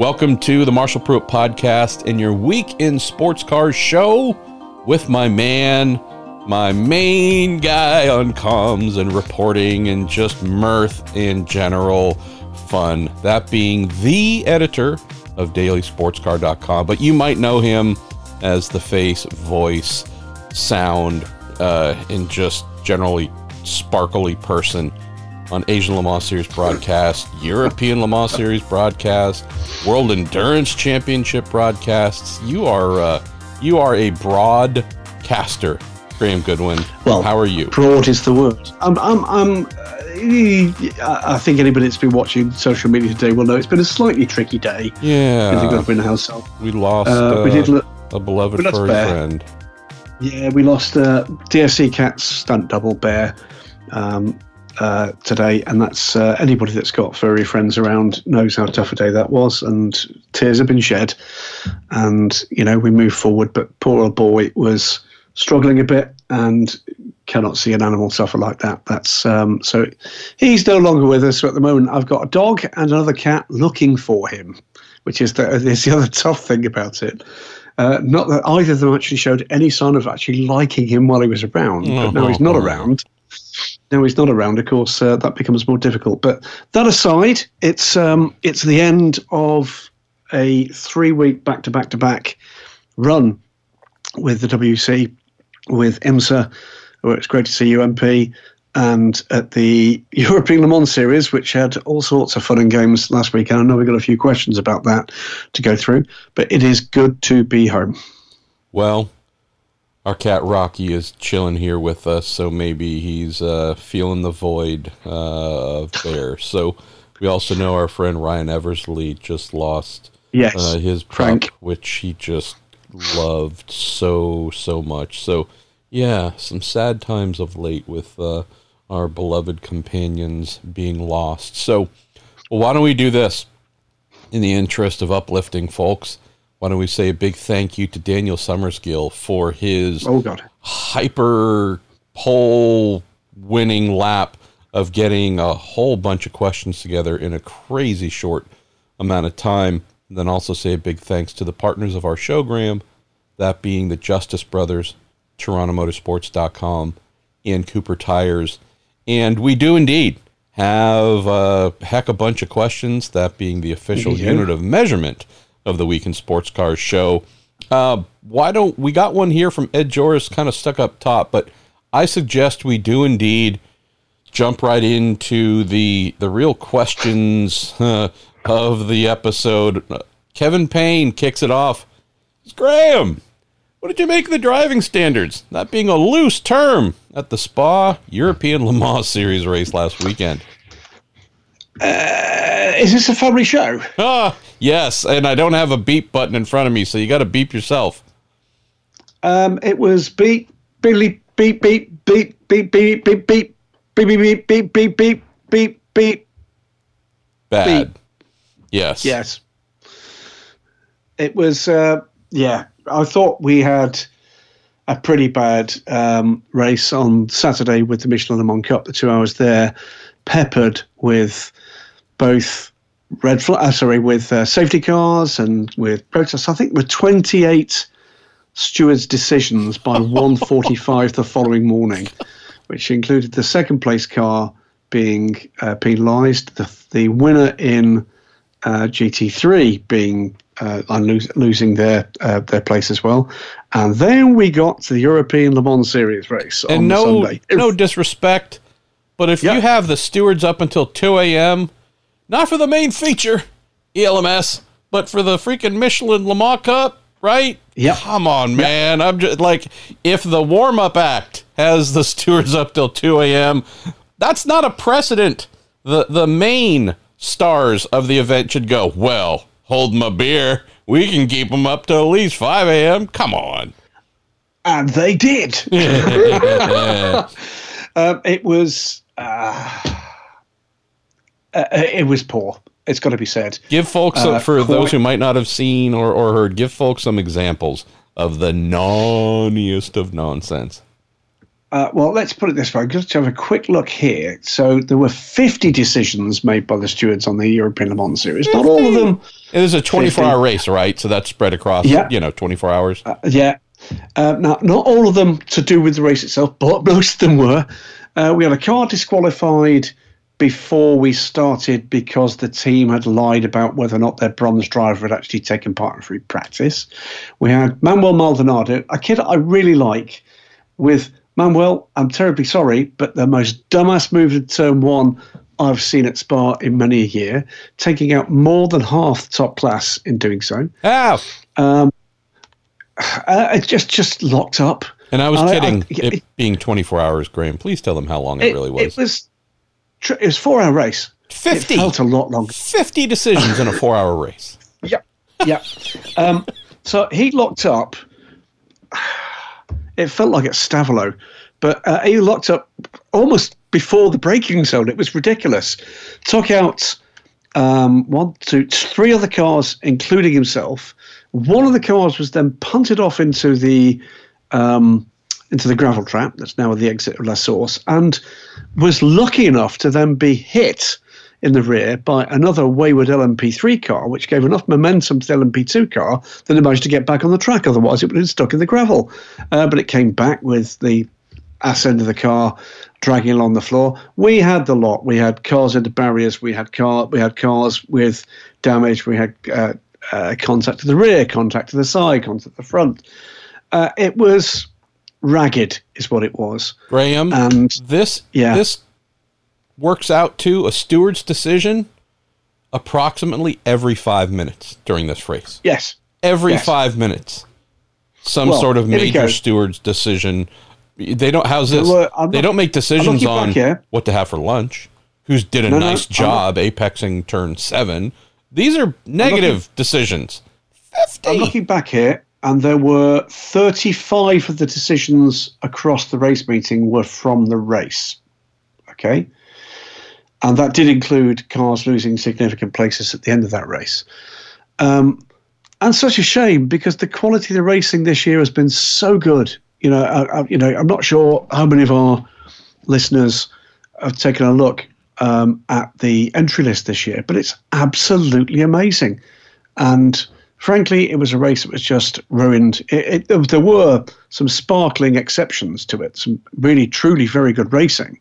Welcome to the Marshall Pruett Podcast and your week in sports cars show with my man, my main guy on comms and reporting and just mirth in general fun. That being the editor of dailysportscar.com, but you might know him as the face, voice, sound, uh, and just generally sparkly person on Asian Le Mans Series broadcast, European Le Mans Series broadcast, World Endurance Championship broadcasts. You are uh, you are a broadcaster, Graham Goodwin. Well, how are you? Broad is the word. I'm. I'm. I'm uh, I think anybody that's been watching social media today will know it's been a slightly tricky day. Yeah, the Goodwin household. We lost. Uh, we did lo- a beloved furry Bear. friend. Yeah, we lost uh, DSC Cat's stunt double Bear. Um, uh, today, and that's uh, anybody that's got furry friends around knows how tough a day that was, and tears have been shed, and you know we move forward. But poor old boy was struggling a bit and cannot see an animal suffer like that. That's um, so he's no longer with us. So at the moment, I've got a dog and another cat looking for him, which is the is the other tough thing about it. Uh, not that either of them actually showed any sign of actually liking him while he was around, but now he's not around now he's not around, of course, uh, that becomes more difficult. But that aside, it's um, it's the end of a three week back to back to back run with the WC, with IMSA, where it's great to see UMP, and at the European Le Mans Series, which had all sorts of fun and games last week. And I know we've got a few questions about that to go through, but it is good to be home. Well, our cat Rocky is chilling here with us, so maybe he's uh, feeling the void uh, there. So we also know our friend Ryan Eversley just lost yes, uh, his Frank, pup, which he just loved so so much. So yeah, some sad times of late with uh, our beloved companions being lost. So well, why don't we do this in the interest of uplifting folks? Why don't we say a big thank you to Daniel Summerskill for his oh god hyper pole winning lap of getting a whole bunch of questions together in a crazy short amount of time. And then also say a big thanks to the partners of our show, Graham, that being the Justice Brothers, TorontoMotorsports.com, and Cooper Tires. And we do indeed have a heck of a bunch of questions, that being the official unit of measurement of the Week in Sports Cars show. Uh, why don't we got one here from Ed Joris kind of stuck up top, but I suggest we do indeed jump right into the the real questions uh, of the episode. Kevin Payne kicks it off. It's Graham, what did you make of the driving standards? That being a loose term at the Spa European Le Mans Series race last weekend. Uh, is this a family show? Ah, yes, and I don't have a beep button in front of me, so you got to beep yourself. Um, it was beep, beep, beep, beep, beep, beep, beep, beep, beep, beep, beep, beep, beep, beep, beep, beep, beep. Bad. Yes. Yes. It was. Uh, yeah, I thought we had a pretty bad um, race on Saturday with the Michelin Le Mans Cup. The two hours there, peppered with both red flag, uh, sorry, with uh, safety cars and with protests. I think with 28 stewards' decisions by 1:45 the following morning, which included the second place car being uh, penalised, the, the winner in uh, GT3 being uh, lose, losing their uh, their place as well, and then we got to the European Le Mans Series race and on no, Sunday. No disrespect, but if yep. you have the stewards up until 2 a.m not for the main feature, ELMS, but for the freaking Michelin Le Mans Cup, right? Yeah. Come on, man. Yep. I'm just like, if the warm up act has the stewards up till 2 a.m., that's not a precedent. The the main stars of the event should go, well, hold my beer. We can keep them up till at least 5 a.m. Come on. And they did. um, it was. Uh uh, it was poor. It's got to be said. Give folks, uh, for quite, those who might not have seen or, or heard, give folks some examples of the nonniest of nonsense. Uh, well, let's put it this way. Just to have a quick look here. So there were 50 decisions made by the stewards on the European Le Mans Series. Not all of them. It was a 24 hour race, right? So that's spread across, Yeah. you know, 24 hours. Uh, yeah. Uh, now, not all of them to do with the race itself, but most of them were. Uh, we had a car disqualified before we started because the team had lied about whether or not their bronze driver had actually taken part in free practice. We had Manuel Maldonado, a kid I really like, with Manuel, I'm terribly sorry, but the most dumbass move in turn one I've seen at Spa in many a year, taking out more than half the top class in doing so. Ah, Uh, it's just just locked up. and I was I- I- kidding. it- it, being 24 hours, Graham. Please tell them how long it, really was. It was it was four hour race. 50. It felt a lot longer. 50 decisions in a four hour race. Yep, yep. Um, so he locked up. It felt like at Stavelot, but uh, he locked up almost before the braking zone. It was ridiculous. Took out um, one, two, three other cars, including himself. One of the cars was then punted off into the um, into the gravel trap that's now at the exit of La Source, and was lucky enough to then be hit in the rear by another wayward LMP3 car, which gave enough momentum to the LMP2 car that it managed to get back on the track. Otherwise, it would have been stuck in the gravel. Uh, but it came back with the ass end of the car dragging along the floor. We had the lot. We had cars into barriers. We had car. We had cars with damage. We had uh, uh, contact to the rear, contact to the side, contact to the front. Uh, it was ragged, is what it was. Graham, And this yeah. this works out to a steward's decision approximately every five minutes during this race. yes, Every Yes. five minutes, some Well, sort of major steward's decision. They don't. How's this? were- I'm they don't make decisions on what to have for lunch. Who's did a No, no, nice I'm job apexing turn seven? These are negative decisions. Fifty. I'm looking back here, and there were 35 of the decisions across the race meeting were from the race. Okay. And that did include cars losing significant places at the end of that race. Um, and such a shame because the quality of the racing this year has been so good. You know, I, I, you know, I'm not sure how many of our listeners have taken a look um, at the entry list this year, but it's absolutely amazing. And frankly, it was a race that was just ruined. It, it, there were some sparkling exceptions to it, some really, truly very good racing.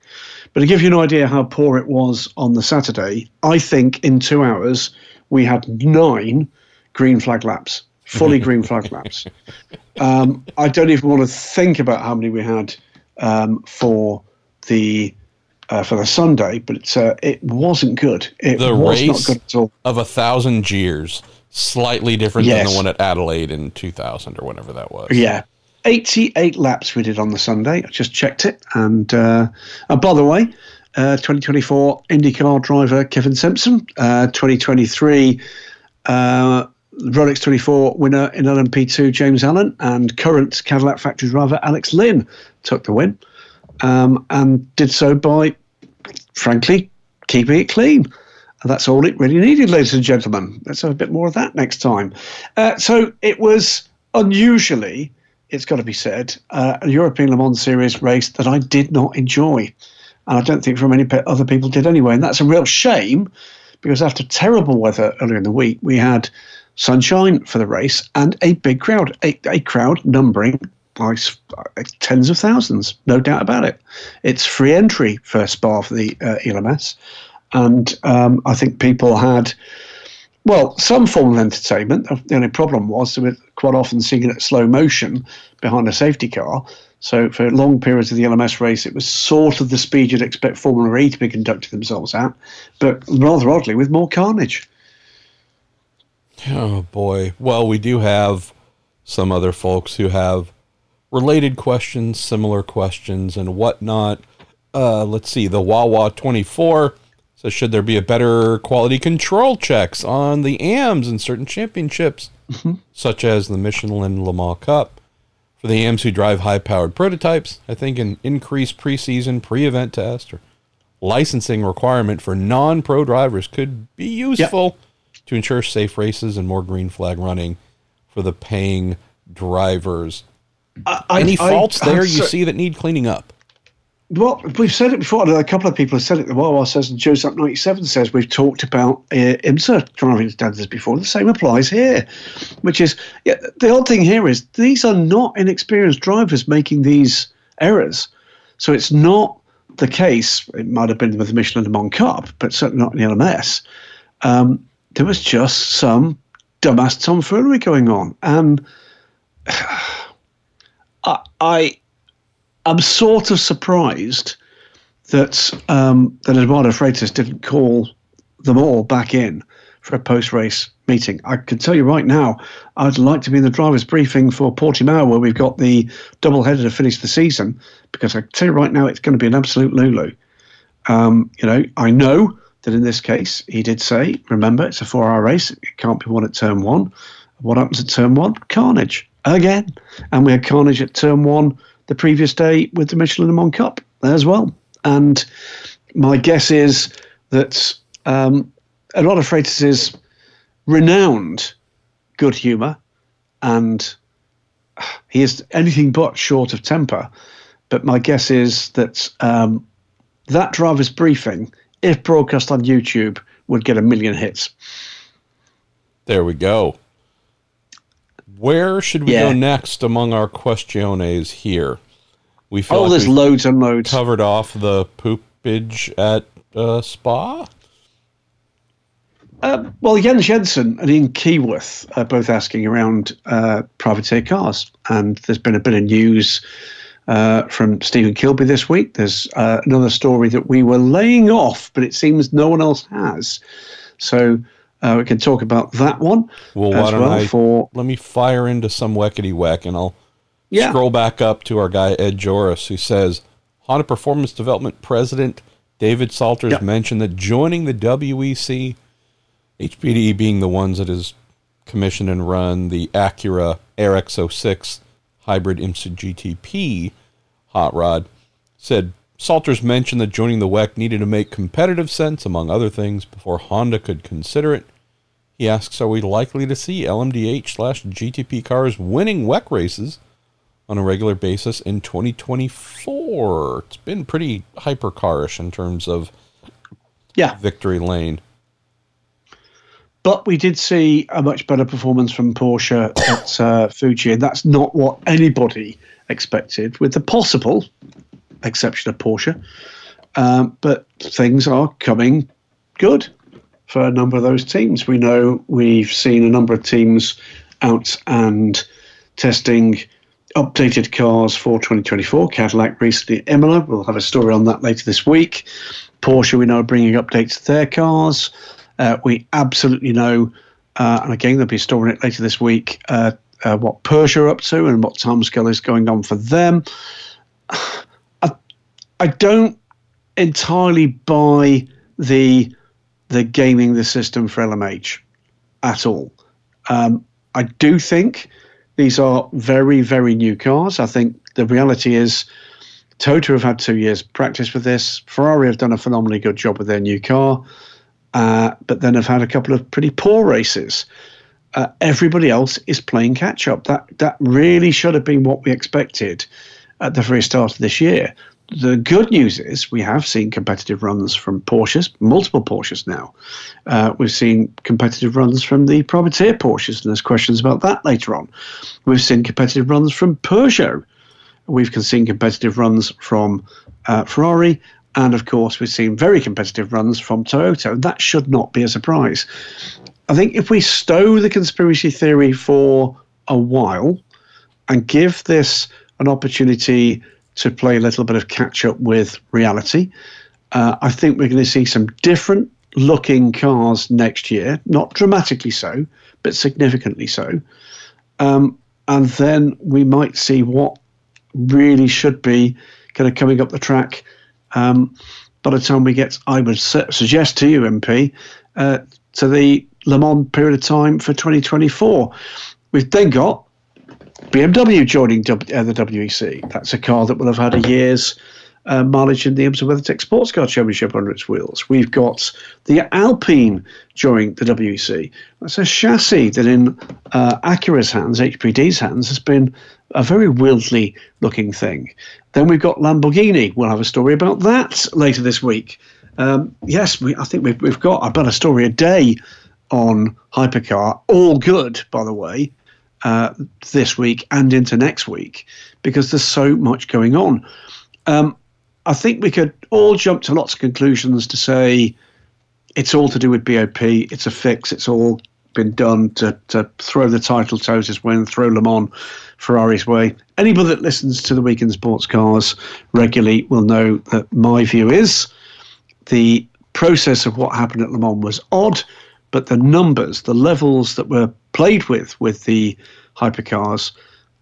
But to give you an idea how poor it was on the Saturday, I think in two hours we had nine green flag laps, fully green flag laps. Um, I don't even want to think about how many we had um, for the uh, for the Sunday, but it's, uh, it wasn't good. It The was not good at all. of a thousand years, slightly different than the one at Adelaide in 2000 or whenever that was. Yeah. 88 laps we did on the Sunday. I just checked it. And, uh, and by the way, uh, 2024 IndyCar driver Kyffin Simpson, uh, 2023 uh, Rolex 24 winner in LMP2 James Allen, and current Cadillac factory driver Alex Lynn took the win um, and did so by, frankly, keeping it clean. And that's all it really needed, ladies and gentlemen. Let's have a bit more of that next time. Uh, so it was unusually, it's got to be said, uh, a European Le Mans Series race that I did not enjoy. And I don't think very many other people did anyway. And that's a real shame because after terrible weather earlier in the week, we had sunshine for the race and a big crowd, a, a crowd numbering s- uh, tens of thousands, no doubt about it. It's free entry for Spa for the uh, ELMS. And um, I think people had, well, some form of entertainment. The only problem was were quite often seeing it at slow motion behind a safety car. So for long periods of the LMS race, it was sort of the speed you'd expect Formula E to be conducting themselves at, but rather oddly with more carnage. Oh boy. Well, we do have some other folks who have related questions, similar questions, and whatnot. Uh, let's see. The Wawa twenty four says, should there be a better quality control checks on the AMs in certain championships, such as the Michelin Le Mans Cup? For the AMs who drive high powered prototypes, I think an increased preseason, pre event test, or licensing requirement for non pro drivers could be useful to ensure safe races and more green flag running for the paying drivers. I, Any faults I- there you see that need cleaning up? Well, we've said it before. A couple of people have said it. The Wawa says, and Joe's up 97 says, we've talked about uh, IMSA driving standards before. The same applies here, which is yeah, the odd thing here is these are not inexperienced drivers making these errors. So it's not the case. It might have been with the Michelin Le Mans Cup, but certainly not in the LMS. Um, there was just some dumbass tomfoolery going on. And I, I I'm sort of surprised that um, that Eduardo Freitas didn't call them all back in for a post-race meeting. I can tell you right now, I'd like to be in the drivers' briefing for Portimao where we've got the double header to finish the season because I tell you right now it's going to be an absolute lulu. Um, you know, I know that in this case he did say, remember, it's a four-hour race. It can't be won at turn one. What happens at turn one? Carnage again, and we had carnage at turn one the previous day with the Michelin Mans Cup as well. And my guess is that um, a lot of Freitas' renowned good humour, and he is anything but short of temper. But my guess is that um, that driver's briefing, if broadcast on YouTube, would get a million hits. There we go. Where should we yeah. go next among our questiones here? We feel oh, like there's loads and loads. Covered off the poopage at uh, Spa. Uh, well, Jens Jensen and Ian Keyworth are both asking around uh, privateer cars, and there's been a bit of news uh, from Stephen Kilbey this week. There's uh, another story that we were laying off, but it seems no one else has. So uh, we can talk about that one. Well, why don't well I for let me fire into some weckety whack, and I'll yeah. scroll back up to our guy Ed Joris, who says Honda Performance Development President David Salters yep. mentioned that joining the WEC, HPDE being the ones that is commissioned and run the Acura RX06 hybrid IMSA GTP hot rod, said Salters mentioned that joining the WEC needed to make competitive sense, among other things, before Honda could consider it. He asks, are we likely to see LMDH slash GTP cars winning WEC races on a regular basis in 2024? It's been pretty hypercarish in terms of yeah victory lane. But we did see a much better performance from Porsche at uh, Fuji, and that's not what anybody expected, with the possible exception of Porsche. Um, but things are coming good for a number of those teams. We know we've seen a number of teams out and testing updated cars for 2024. Cadillac recently Imola. We'll have a story on that later this week. Porsche, we know, are bringing updates to their cars. Uh, we absolutely know, uh, and again, there'll be a story on it later this week, uh, uh what Porsche are up to and what timescale is going on for them. I don't entirely buy the the gaming the system for LMH at all. Um, I do think these are very very new cars. I think the reality is. Toyota have had two years practice with this. Ferrari have done a phenomenally good job with their new car, uh, but then have had a couple of pretty poor races. Uh, everybody else is playing catch up. That that really should have been what we expected at the very start of this year the good news is we have seen competitive runs from Porsches, multiple Porsches now. Uh, we've seen competitive runs from the privateer Porsches, and there's questions about that later on. We've seen competitive runs from Peugeot. We've seen competitive runs from uh, Ferrari, and of course, we've seen very competitive runs from Toyota. That should not be a surprise. I think if we stow the conspiracy theory for a while and give this an opportunity to play a little bit of catch up with reality. Uh, I think we're going to see some different looking cars next year, not dramatically so, but significantly so. Um, and then we might see what really should be kind of coming up the track um, by the time we get, I would su- suggest to you, MP, uh, to the Le Mans period of time for 2024. We've then got BMW joining w, uh, the WEC. That's a car that will have had a year's uh, mileage in the IMSA WeatherTech Sports Car Championship under its wheels. We've got the Alpine joining the WEC. That's a chassis that, in uh, Acura's hands, HPD's hands, has been a very worldly looking thing. Then we've got Lamborghini. We'll have a story about that later this week. Um, yes, we, I think we've, we've got about a story a day on Hypercar. All good, by the way, uh, this week and into next week because there's so much going on. Um, I think we could all jump to lots of conclusions to say it's all to do with BOP. It's a fix. It's all been done to, to throw the title Toyota's win, throw Le Mans Ferrari's way. Anybody that listens to the Week in Sports Cars regularly will know that my view is the process of what happened at Le Mans was odd, but the numbers, the levels that were played with with the hypercars,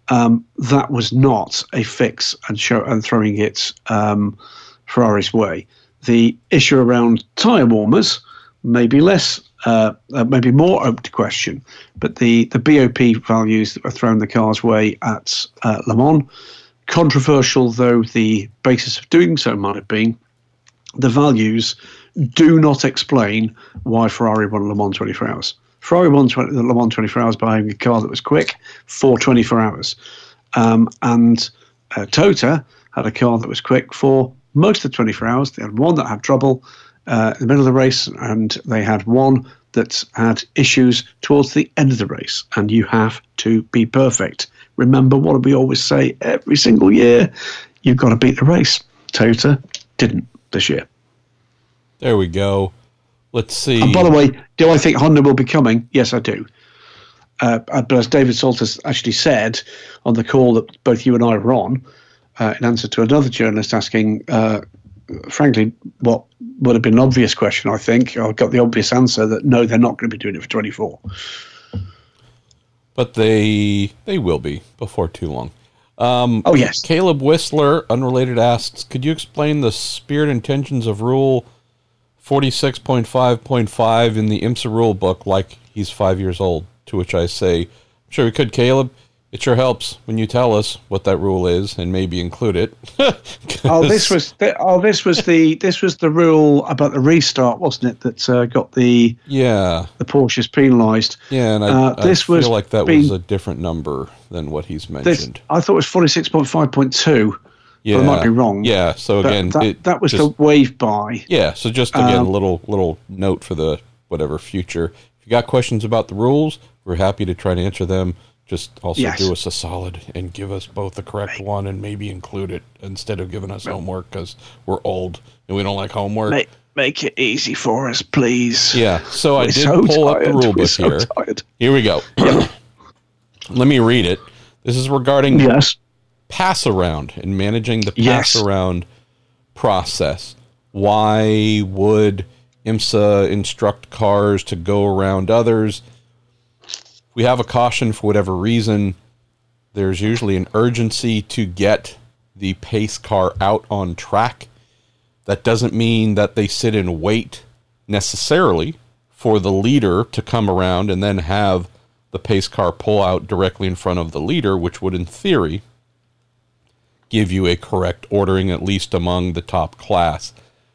um, that was not a fix and show and throwing it um, Ferrari's way. The issue around tyre warmers may be less, uh, uh, maybe more open to question, but the, the BOP values that were thrown the car's way at uh, Le Mans, controversial though the basis of doing so might have been, the values do not explain why Ferrari won Le Mans 24 hours. Ferrari won 20, Le Mans 24 hours by having a car that was quick for 24 hours. Um, and uh, Tota had a car that was quick for most of the 24 hours. They had one that had trouble uh, in the middle of the race, and they had one that had issues towards the end of the race. And you have to be perfect. Remember what we always say every single year you've got to beat the race. Tota didn't this year. There we go. Let's see. And by the way, do I think Honda will be coming? Yes, I do. Uh, but as David Salters actually said on the call that both you and I were on, uh, in answer to another journalist asking, uh, frankly, what would have been an obvious question, I think, I got the obvious answer that no, they're not going to be doing it for 24. But they they will be before too long. Um, oh yes. Caleb Whistler, unrelated, asks, could you explain the spirit intentions of Rule 46.5.5 in the IMSA rule book like he's five years old? To which I say, I'm sure we could, Caleb. It sure helps when you tell us what that rule is and maybe include it. oh, this was the, oh this was the this was the rule about the restart, wasn't it? That uh, got the yeah the Porsches penalised. Yeah, and I, uh, this I was feel like that being, was a different number than what he's mentioned. This, I thought it was forty six point five point two. Yeah, I might be wrong. Yeah, so again, that, it, that was just, the wave by. Yeah, so just again, a um, little little note for the whatever future. If you got questions about the rules, we're happy to try to answer them just also yes. do us a solid and give us both the correct right. one and maybe include it instead of giving us right. homework because we're old and we don't like homework. Make, make it easy for us, please. Yeah. So we're I did so pull tired. up the rule book so here. Tired. Here we go. Let me read it. This is regarding yes. Pass around and managing the pass yes. around process. Why would IMSA instruct cars to go around others? If we have a caution for whatever reason, there's usually an urgency to get the pace car out on track. That doesn't mean that they sit and wait necessarily for the leader to come around and then have the pace car pull out directly in front of the leader, which would, in theory, give you a correct ordering, at least among the top class.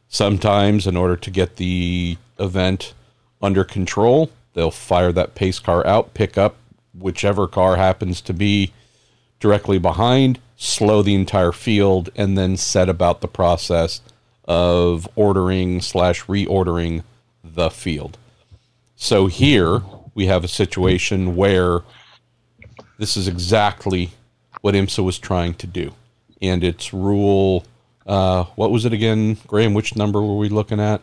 Sometimes, in order to get the event under control, They'll fire that pace car out, pick up whichever car happens to be directly behind, slow the entire field, and then set about the process of ordering slash reordering the field. So here we have a situation where this is exactly what IMSA was trying to do. And it's rule, uh, what was it again, Graham? Which number were we looking at?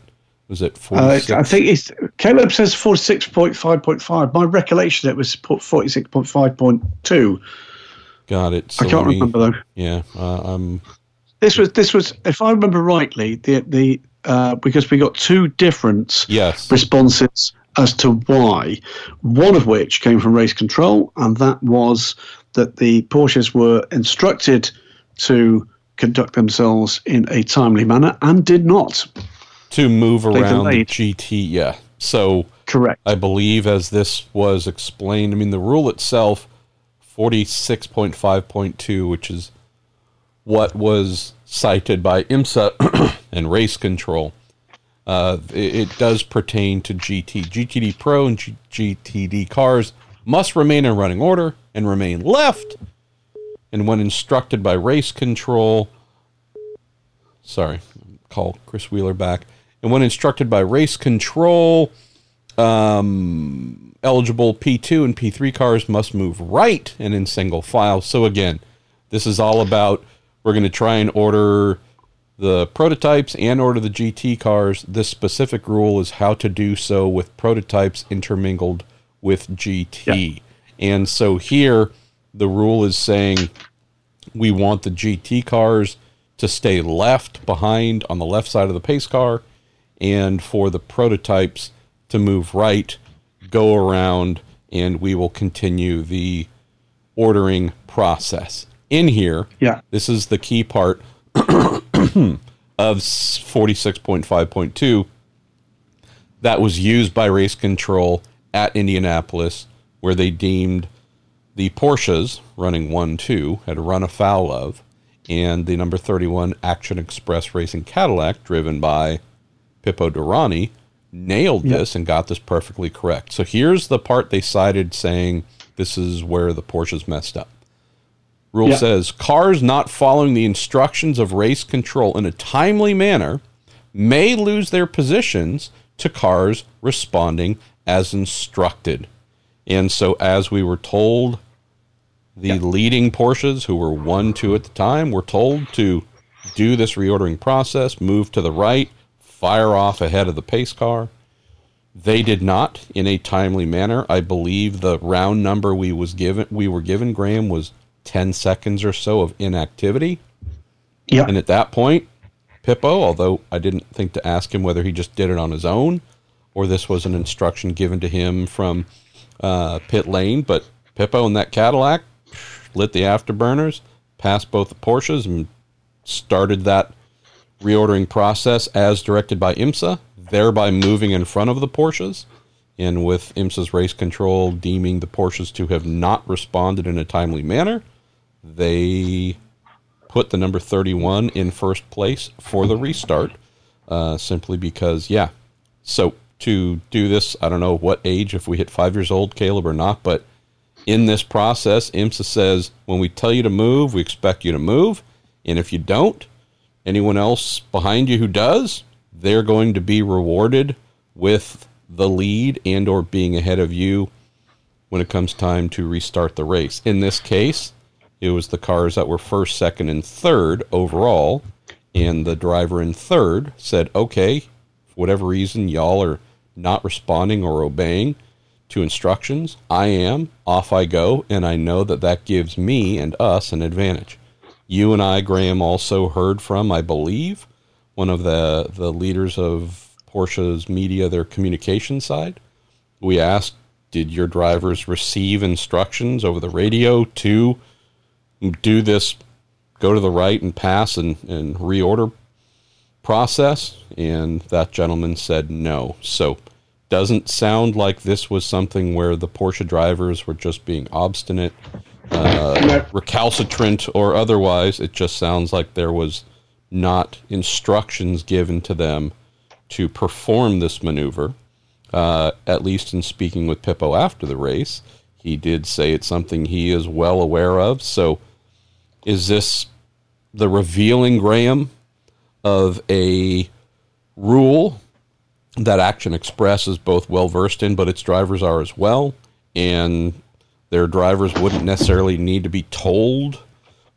Was it 46? Uh, I think it's Caleb says 46.5.5. My recollection it was 46.5.2. Got it. So I can't me, remember though. Yeah, uh, um, this was this was if I remember rightly the the uh, because we got two different yes. responses as to why. One of which came from race control, and that was that the Porsches were instructed to conduct themselves in a timely manner and did not to move around the GT. Yeah. So correct. I believe as this was explained, I mean the rule itself 46.5.2 which is what was cited by IMSA and race control. Uh, it, it, does pertain to GT. GTD Pro and G- GTD cars must remain in running order and remain left and when instructed by race control, sorry, call Chris Wheeler back. And when instructed by race control, um, eligible P2 and P3 cars must move right and in single file. So again, this is all about we're going to try and order the prototypes and order the GT cars. This specific rule is how to do so with prototypes intermingled with GT. Yeah. And so here, the rule is saying we want the GT cars to stay left behind on the left side of the pace car, and for the prototypes to move right, go around, and we will continue the ordering process. In here, yeah. this is the key part of 46.5.2 that was used by race control at Indianapolis, where they deemed the Porsches running 1 2 had run afoul of, and the number 31 Action Express Racing Cadillac, driven by Pipo Derani, nailed yep. this and got this perfectly correct. So here's the part they cited saying this is where the Porsches messed up. Rule yep. says cars not following the instructions of race control in a timely manner may lose their positions to cars responding as instructed. And so, as we were told, the yep. leading Porsches, who were 1 2 at the time, were told to do this reordering process, move to the right, fire off ahead of the pace car. They did not in a timely manner. I believe the round number we was given we were given, Graham, was 10 seconds or so of inactivity. Yeah. And at that point, Pipo, although I didn't think to ask him whether he just did it on his own or this was an instruction given to him from uh, pit lane, but Pipo in that Cadillac lit the afterburners, passed both the Porsches, and started that reordering process as directed by IMSA, thereby moving in front of the Porsches and with IMSA's race control deeming the Porsches to have not responded in a timely manner, they put the number 31 in first place for the restart, uh, simply because, yeah. So to do this, I don't know what age, if we hit five years old, Caleb, or not, but in this process, IMSA says when we tell you to move, we expect you to move. And if you don't, anyone else behind you who does, they're going to be rewarded with the lead and or being ahead of you when it comes time to restart the race. In this case, it was the cars that were first, second, and third overall, and the driver in third said, "Okay, for whatever reason, y'all are not responding or obeying to instructions. I am. Off I go, and I know that that gives me and us an advantage." You and I, Graham, also heard from, I believe, one of the the leaders of Porsche's media, their communication side. We asked, did your drivers receive instructions over the radio to do this, go to the right and pass and, and reorder process? And that gentleman said no. So, doesn't sound like this was something where the Porsche drivers were just being obstinate, uh, recalcitrant, or otherwise. It just sounds like there was not instructions given to them to perform this maneuver. Uh, at least in speaking with Pipo after the race, he did say it's something he is well aware of. So, is this the revealing, Graham, of a rule that Action Express is both well versed in, but its drivers are as well, and their drivers wouldn't necessarily need to be told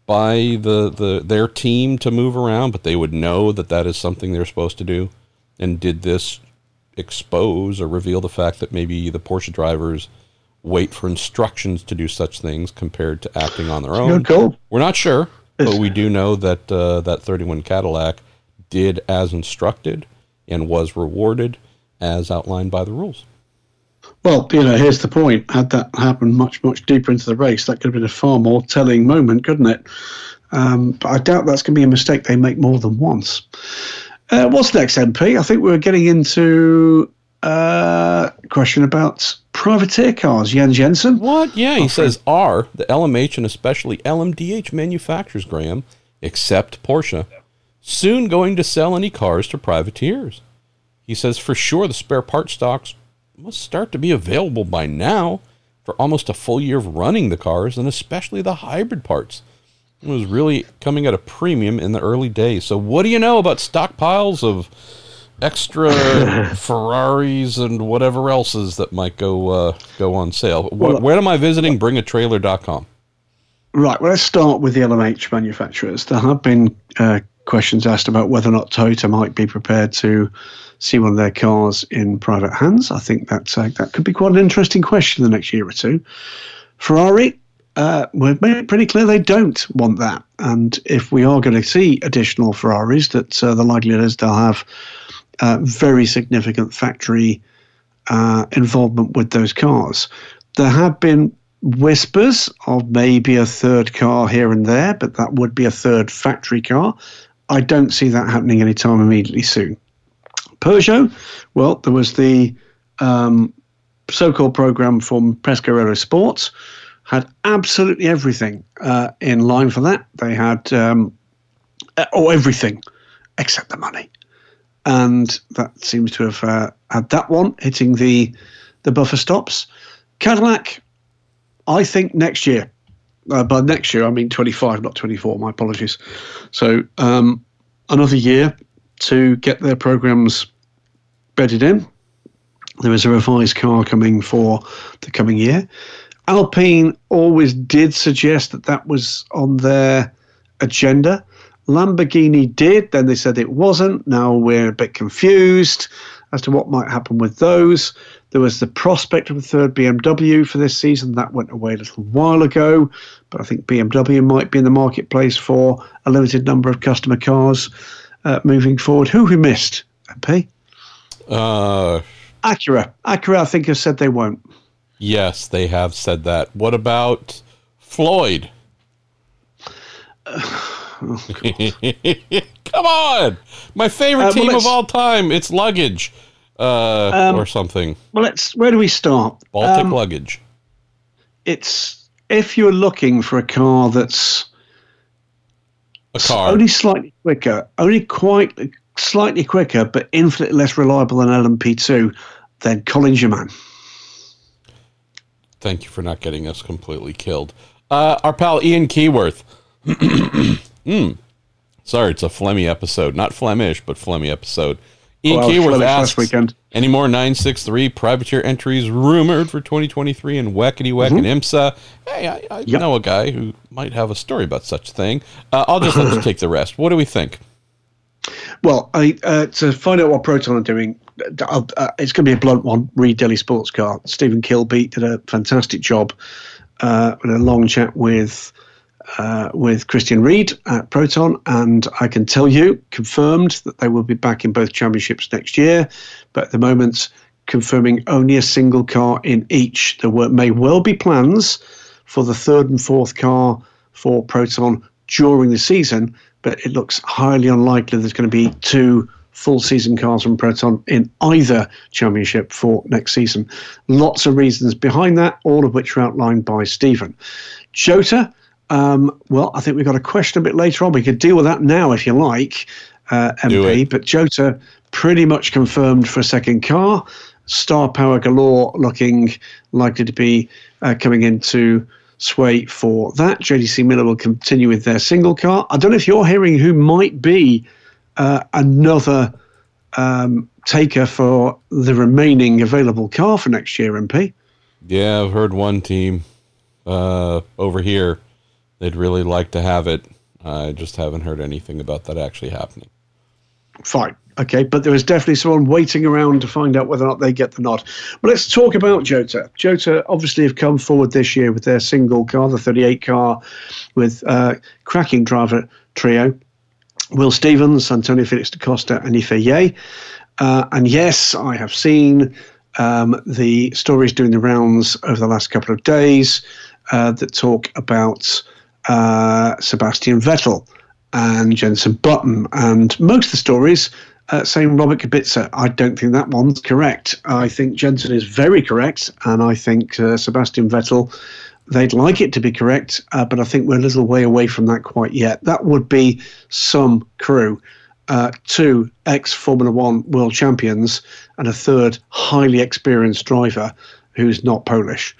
by the, the their team to move around, but they would know that that is something they're supposed to do. And did this expose or reveal the fact that maybe the Porsche drivers wait for instructions to do such things compared to acting on their own? Cool. We're not sure, but we do know that uh, that 31 Cadillac did as instructed and was rewarded as outlined by the rules. Well, you know, here's the point. Had that happened much, much deeper into the race, that could have been a far more telling moment, couldn't it? Um, but I doubt that's going to be a mistake they make more than once. Uh, what's next, MP? I think we are getting into uh, a question about privateer cars. Jens Jensen. What? Yeah, he oh, says are the LMH and especially LMDH manufacturers, Graham, except Porsche, soon going to sell any cars to privateers. He says for sure the spare part stocks must start to be available by now for almost a full year of running the cars and especially the hybrid parts. It was really coming at a premium in the early days. So, what do you know about stockpiles of extra Ferraris and whatever else's that might go uh, go on sale? Well, where am I visiting? Bringatrailer.com. Right. Well, let's start with the LMH manufacturers. There have been uh, questions asked about whether or not Toyota might be prepared to see one of their cars in private hands. I think that uh, that could be quite an interesting question in the next year or two. Ferrari, uh, we've made it pretty clear they don't want that. And if we are going to see additional Ferraris, that uh, the likelihood is they'll have uh, very significant factory uh, involvement with those cars. There have been whispers of maybe a third car here and there, but that would be a third factory car. I don't see that happening anytime immediately soon. Peugeot, well, there was the um, so-called program from Pescarolo Sports, had absolutely everything uh, in line for that. They had, um, or everything except the money, and that seems to have uh, had that one hitting the the buffer stops. Cadillac, I think next year. Uh, by next year, I mean 25, not 24. My apologies. So um, another year to get their programs bedded in. There is a revised car coming for the coming year. Alpine always did suggest that that was on their agenda. Lamborghini did, then they said it wasn't. Now we're a bit confused as to what might happen with those. There was the prospect of a third BMW for this season. That went away a little while ago, but I think BMW might be in the marketplace for a limited number of customer cars uh, moving forward. Who we missed, MP? Uh, Acura. Acura, I think, has said they won't. Yes, they have said that. What about Floyd? Come on, my favorite uh, well, team of all time. It's luggage, uh, um, or something. Well, let's. Where do we start? Baltic um, luggage. It's if you're looking for a car that's a car only slightly quicker, only quite slightly quicker, but infinitely less reliable than LMP2, then Colin's your man. Thank you for not getting us completely killed. Uh, our pal Ian Keyworth. mm. Sorry, it's a Flemmy episode. Not Flemish, but Flemmy episode. Ian well, Keyworth asks, weekend. any more 963 privateer entries rumored for 2023 in Wackety Wack mm-hmm. and IMSA? Hey, I, I yep. know a guy who might have a story about such a thing. Uh, I'll just let you take the rest. What do we think? Well, I, uh, to find out what Proton are doing, uh, uh it's going to be a blunt one. Read Daily Sports Car. Stephen Kilbey did a fantastic job uh, with a long chat with uh, with Christian Reed at Proton, and I can tell you, confirmed that they will be back in both championships next year. But at the moment, confirming only a single car in each. There were, may well be plans for the third and fourth car for Proton during the season, but it looks highly unlikely there's going to be two full season cars from Proton in either championship for next season. Lots of reasons behind that, all of which are outlined by Stephen. Jota, um, well, I think we've got a question a bit later on. We could deal with that now if you like, uh, MP. But Jota pretty much confirmed for a second car. Star Power Galore looking likely to be uh, coming into sway for that. JDC Miller will continue with their single car. I don't know if you're hearing who might be uh, another um, taker for the remaining available car for next year, MP. Yeah, I've heard one team uh, over here. They'd really like to have it. I just haven't heard anything about that actually happening. Fine. Okay, but there is definitely someone waiting around to find out whether or not they get the nod. But let's talk about Jota. Jota obviously have come forward this year with their single car, the 38 car, with uh, cracking driver trio. Will Stevens, Antonio Felix da Costa, and Yifei Uh, and yes, I have seen um, the stories doing the rounds over the last couple of days uh, that talk about uh, Sebastian Vettel and Jenson Button. And most of the stories uh, saying Robert Kubica. I don't think that one's correct. I think Jenson is very correct, and I think uh, Sebastian Vettel. They'd like it to be correct, uh, but I think we're a little way away from that quite yet. That would be some crew. Uh, two ex Formula One world champions and a third highly experienced driver who's not Polish.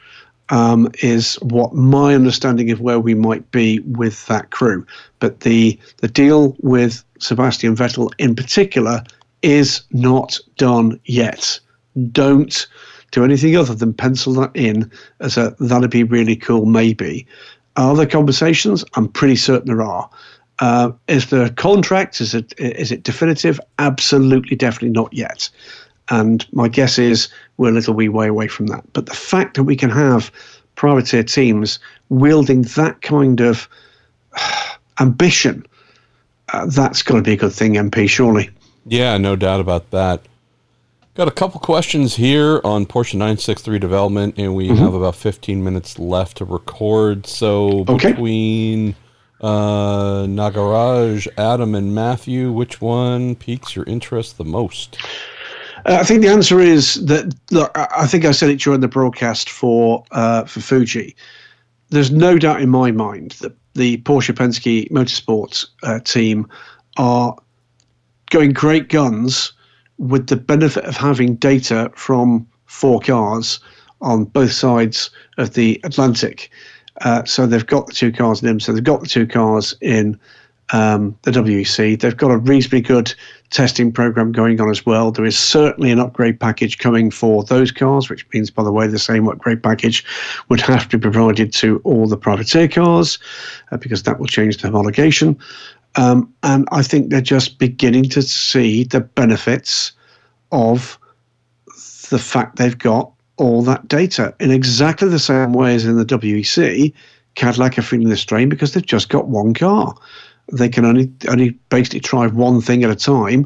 Um, is what my understanding of where we might be with that crew. But the the deal with Sebastian Vettel in particular is not done yet. Don't do anything other than pencil that in as a that'd be really cool maybe. Are there conversations? I'm pretty certain there are. Uh, is there a contract? Is it is it definitive? Absolutely, definitely not yet. And my guess is we're a little wee way away from that. But the fact that we can have privateer teams wielding that kind of ambition, uh, that's got to be a good thing, MP, surely. Yeah, no doubt about that. Got a couple questions here on Porsche 963 development, and we mm-hmm. have about 15 minutes left to record. So okay. between uh, Nagaraj, Adam, and Matthew, which one piques your interest the most? Uh, I think the answer is that. Look, I think I said it during the broadcast for uh, for Fuji. There's no doubt in my mind that the Porsche Penske Motorsports uh, team are going great guns with the benefit of having data from four cars on both sides of the Atlantic. Uh, so they've got the two cars in IMSA, they've got the two cars in um, the WEC. They've got a reasonably good testing program going on as well. There is certainly an upgrade package coming for those cars, which means, by the way, the same upgrade package would have to be provided to all the privateer cars uh, because that will change the homologation. Um, and I think they're just beginning to see the benefits of the fact they've got all that data in exactly the same way as in the WEC. Cadillac are feeling the strain because they've just got one car they can only only basically try one thing at a time.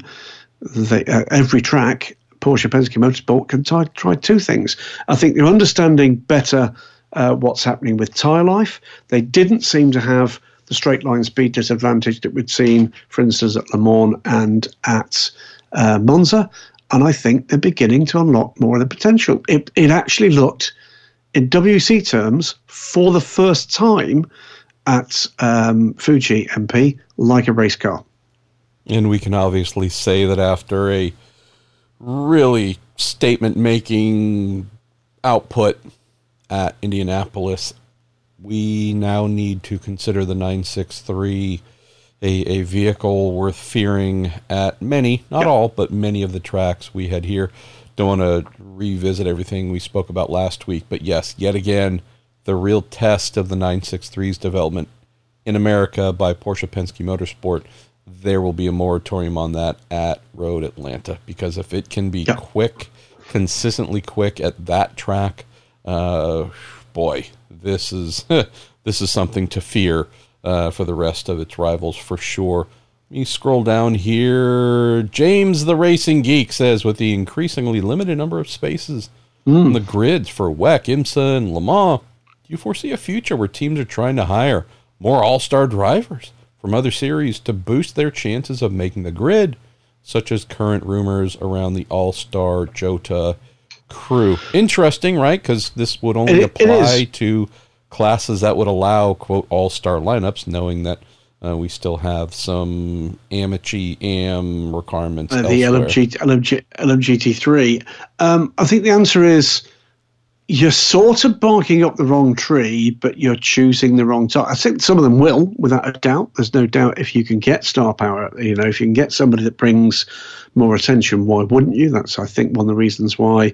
They, uh, every track, Porsche Penske Motorsport can try, try two things. I think they're understanding better uh, what's happening with tyre life. They didn't seem to have the straight line speed disadvantage that we'd seen, for instance, at Le Mans and at uh, Monza. And I think they're beginning to unlock more of the potential. It, it actually looked, in WEC terms, for the first time, at um, Fuji MP like a race car. And we can obviously say that after a really statement making output at Indianapolis, we now need to consider the 963 a, a vehicle worth fearing at many, not yep. all, but many of the tracks we had here. Don't want to revisit everything we spoke about last week, but yes, yet again, the real test of the 963's development in America by Porsche Penske Motorsport, there will be a moratorium on that at Road Atlanta because if it can be yeah. quick, consistently quick at that track, uh, boy, this is this is something to fear uh, for the rest of its rivals for sure. Let me scroll down here. James the Racing Geek says, with the increasingly limited number of spaces mm. on the grids for WEC, IMSA, and Le Mans, do you foresee a future where teams are trying to hire more all star drivers from other series to boost their chances of making the grid, such as current rumors around the all star Jota crew? Interesting, right? Because this would only it, apply to classes that would allow, quote, all star lineups, knowing that. Uh, we still have some Amici AM requirements. Uh, the LMG, LMG, LMGT3. Um, I think the answer is you're sort of barking up the wrong tree, but you're choosing the wrong time. I think some of them will, without a doubt. There's no doubt if you can get star power, you know, if you can get somebody that brings more attention, why wouldn't you? That's, I think, one of the reasons why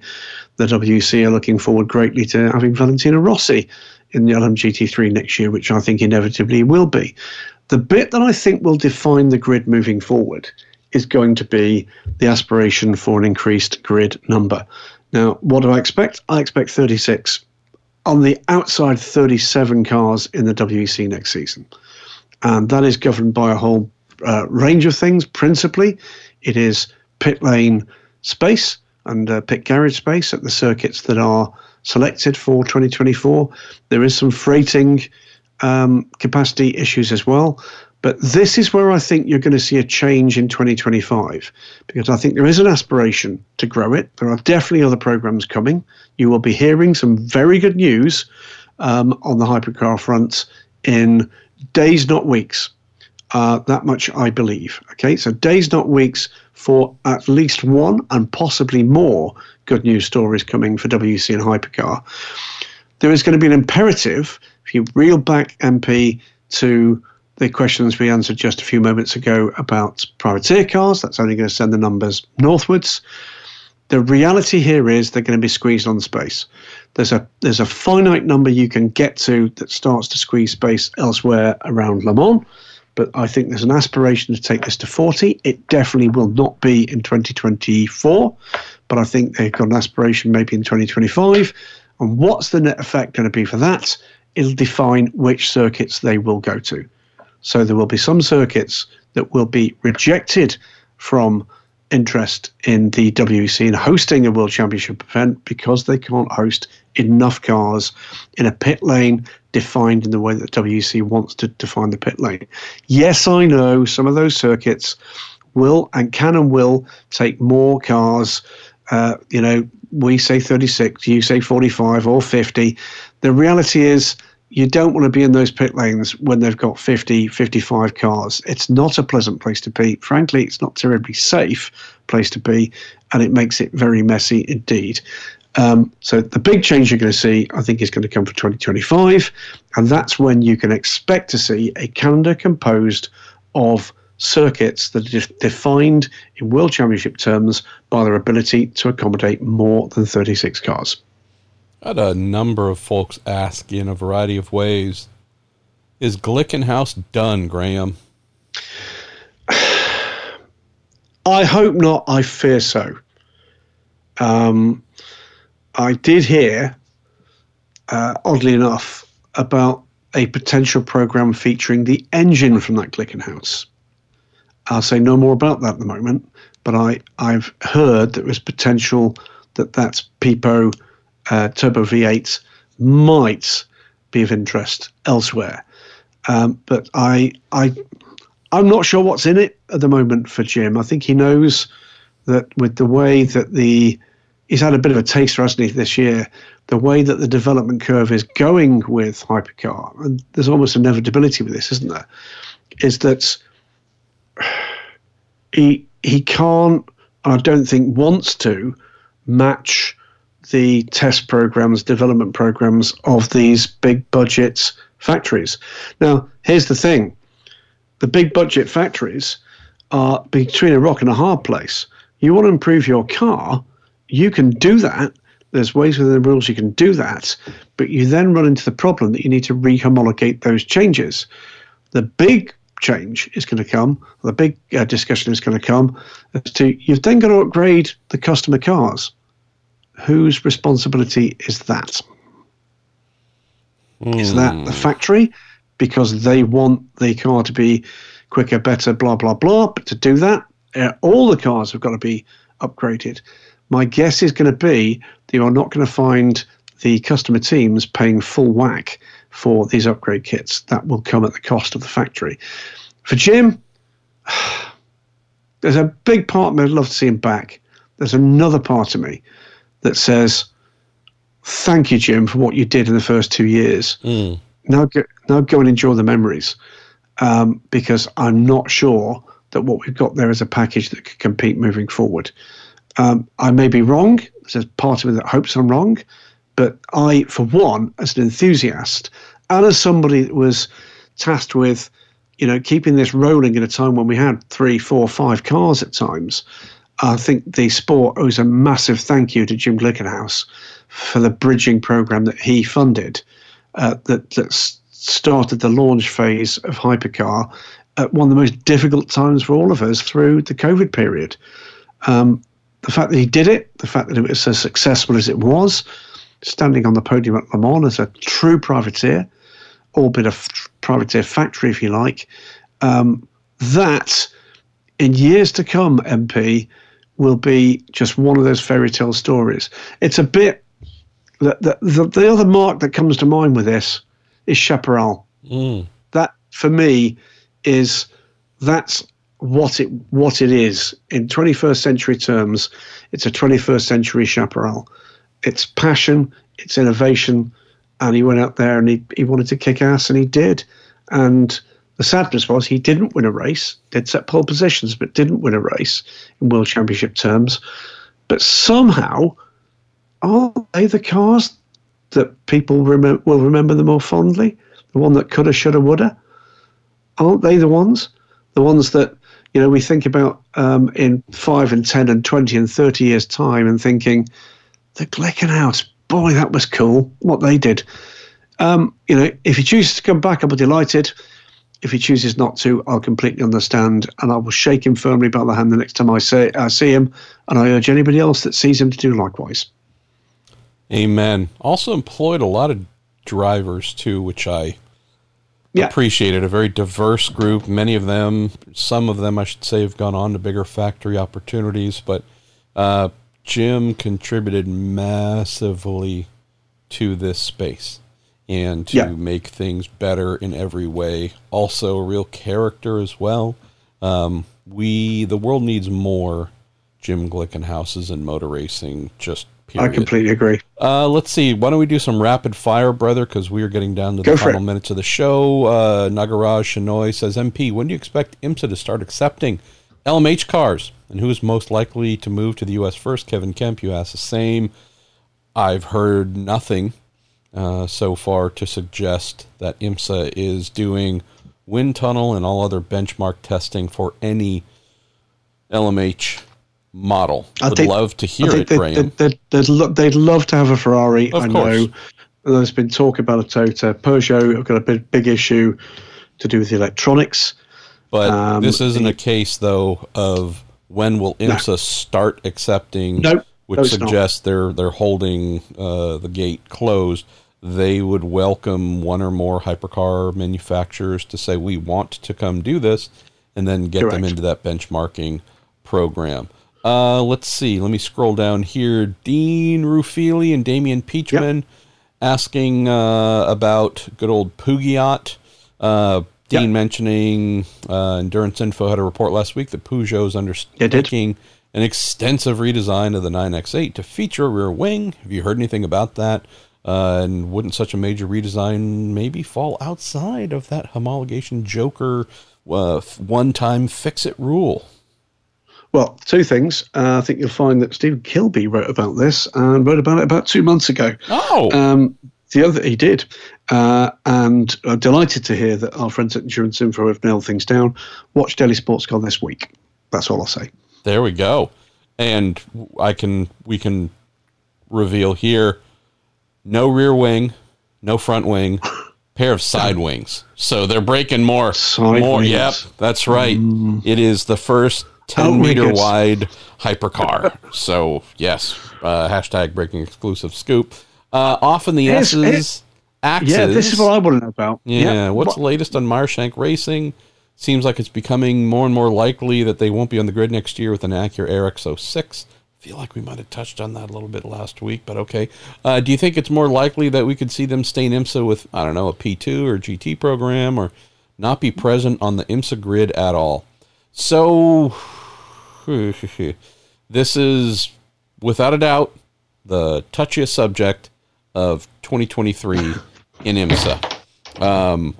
the WEC are looking forward greatly to having Valentino Rossi in the LMGT3 next year, which I think inevitably will be. The bit that I think will define the grid moving forward is going to be the aspiration for an increased grid number. Now, what do I expect? I expect 36. On the outside, 37 cars in the WEC next season. And that is governed by a whole uh, range of things. Principally, it is pit lane space and uh, pit garage space at the circuits that are selected for 2024. There is some freighting um, capacity issues as well. But this is where I think you're going to see a change in 2025 because I think there is an aspiration to grow it. There are definitely other programs coming. You will be hearing some very good news um, on the hypercar front in days, not weeks. Uh, that much I believe. Okay, so days, not weeks, for at least one and possibly more good news stories coming for WEC and Hypercar. there is going to be an imperative, if you reel back MP to the questions we answered just a few moments ago about privateer cars, that's only going to send the numbers northwards. The reality here is they're going to be squeezed on space. There's a there's a finite number you can get to that starts to squeeze space elsewhere around Le Mans, but I think there's an aspiration to take this to 40. It definitely will not be in 2024, but I think they've got an aspiration maybe in 2025. And what's the net effect going to be for that? It'll define which circuits they will go to. So there will be some circuits that will be rejected from interest in the WEC in hosting a World Championship event because they can't host enough cars in a pit lane defined in the way that WEC wants to define the pit lane. Yes, I know some of those circuits will and can and will take more cars. Uh, you know, we say 36, you say 45 or 50. The reality is, you don't want to be in those pit lanes when they've got 50, 55 cars. It's not a pleasant place to be. Frankly, it's not terribly safe place to be, and it makes it very messy indeed. Um, so the big change you're going to see, I think, is going to come for 2025, and that's when you can expect to see a calendar composed of circuits that are defined in World Championship terms by their ability to accommodate more than 36 cars. I had a number of folks ask in a variety of ways Is Glickenhaus done, Graham? I hope not. I fear so. Um, I did hear, uh, oddly enough, about a potential program featuring the engine from that Glickenhaus. I'll say no more about that at the moment, but I, I've heard there was potential that that Pipo uh, turbo V8 might be of interest elsewhere. Um, but I, I, I'm not sure what's in it at the moment for Jim. I think he knows that with the way that the he's had a bit of a taste, hasn't he, this year? The way that the development curve is going with hypercar, and there's almost inevitability with this, isn't there? Is that he he can't, I don't think wants to match the test programs, development programs of these big budget factories. Now, here's the thing the big budget factories are between a rock and a hard place. You want to improve your car, you can do that. There's ways within the rules you can do that, but you then run into the problem that you need to rehomologate those changes. The big change is going to come, the big uh, discussion is going to come as to you've then got to upgrade the customer cars whose responsibility is that? Mm. Is that the hmm. factory because they want the car to be quicker, better, blah, blah, blah? But to do that, uh, all the cars have got to be upgraded. My guess is going to be that you are not going to find the customer teams paying full whack for these upgrade kits. That will come at the cost of the factory. For Jim, there's a big part of me I'd love to see him back. There's another part of me that says, "Thank you, Jim, for what you did in the first two years. Mm. Now, go, now go and enjoy the memories, um, because I'm not sure that what we've got there is a package that could compete moving forward. Um, I may be wrong. There's part of me that hopes I'm wrong, but I, for one, as an enthusiast and as somebody that was tasked with, you know, keeping this rolling in a time when we had three, four, five cars at times. I think the sport owes a massive thank you to Jim Glickenhaus for the bridging program that he funded uh, that, that started the launch phase of Hypercar at one of the most difficult times for all of us through the COVID period. Um, the fact that he did it, the fact that it was as successful as it was, standing on the podium at Le Mans as a true privateer, albeit a f- privateer factory, if you like, um, that in years to come, MP, will be just one of those fairy tale stories. It's a bit. The, the, the, the other mark that comes to mind with this is Chaparral. Mm. That, for me, is that's what it what it is in 21st century terms. It's a 21st century Chaparral. It's passion, it's innovation, and he went out there and he, he wanted to kick ass, and he did. And the sadness was he didn't win a race, did set pole positions, but didn't win a race in World Championship terms. But somehow, are they the cars that people will remember the more fondly? The one that coulda, shoulda, woulda? Aren't they the ones? The ones that you know we think about um, in five and ten and twenty and thirty years time, and thinking the Glickenhaus, boy, that was cool. What they did. Um, you know, if he chooses to come back, I'll be delighted. If he chooses not to, I'll completely understand, and I will shake him firmly by the hand the next time I say I see him, and I urge anybody else that sees him to do likewise. Amen. Also employed a lot of drivers too, which I yeah. appreciated. A very diverse group. Many of them, some of them, I should say, have gone on to bigger factory opportunities. But uh, Jim contributed massively to this space and to yeah. make things better in every way. Also, a real character as well. Um, we the world needs more Jim Glickenhauses and motor racing. Just Period. I completely agree. Uh, let's see. Why don't we do some rapid fire, brother? Because we are getting down to the Go final minutes of the show. Uh, Nagaraj Shinoy says, MP, when do you expect IMSA to start accepting LMH cars? And who is most likely to move to the U.S. first? Kevin Kemp, you asked the same. I've heard nothing uh, so far to suggest that IMSA is doing wind tunnel and all other benchmark testing for any LMH model. I Would think, love to hear it, they, Graham. They'd, they'd, they'd, love to have a Ferrari. Of I course. know. There's been talk about a Toyota. Peugeot have got a big, big issue to do with the electronics. But um, this isn't the, a case, though, of when will IMSA no. start accepting, nope, which no, suggests they're they're holding uh, the gate closed. They would welcome one or more hypercar manufacturers to say we want to come do this, and then get Correct. them into that benchmarking program. Uh, let's see. Let me scroll down here. Dean Rufili and Damian Peachman yep. asking uh, about good old Peugeot. Uh, Dean yep. mentioning uh, Endurance Info had a report last week that Peugeot is undertaking an extensive redesign of the 9X8 to feature a rear wing. Have you heard anything about that? Uh, and wouldn't such a major redesign maybe fall outside of that homologation joker uh, one time fix it rule? Well, two things. Uh, I think you'll find that Stephen Kilbey wrote about this and wrote about it about two months ago. Oh. Um, the other he did, uh, and I'm delighted to hear that our friends at Endurance Info have nailed things down. Watch Daily Sports Car this week. That's all I'll say. There we go, and I can we can reveal here: no rear wing, no front wing, pair of side wings. So they're breaking more. Side more. Wings. Yep, that's right. Mm. It is the first 10 meter wide hypercar. so, yes, uh, hashtag breaking exclusive scoop. Uh, off in the it's, S's, it's, axes. Yeah, this is what I want to know about. Yeah, yeah. what's the latest on Meyer Shank Racing? Seems like it's becoming more and more likely that they won't be on the grid next year with an Acura RX06. Feel like we might have touched on that a little bit last week, but okay. Uh, do you think it's more likely that we could see them stay in IMSA with, I don't know, a P2 or GT program or not be present on the IMSA grid at all? So, this is without a doubt the touchiest subject of 2023 in IMSA. Um,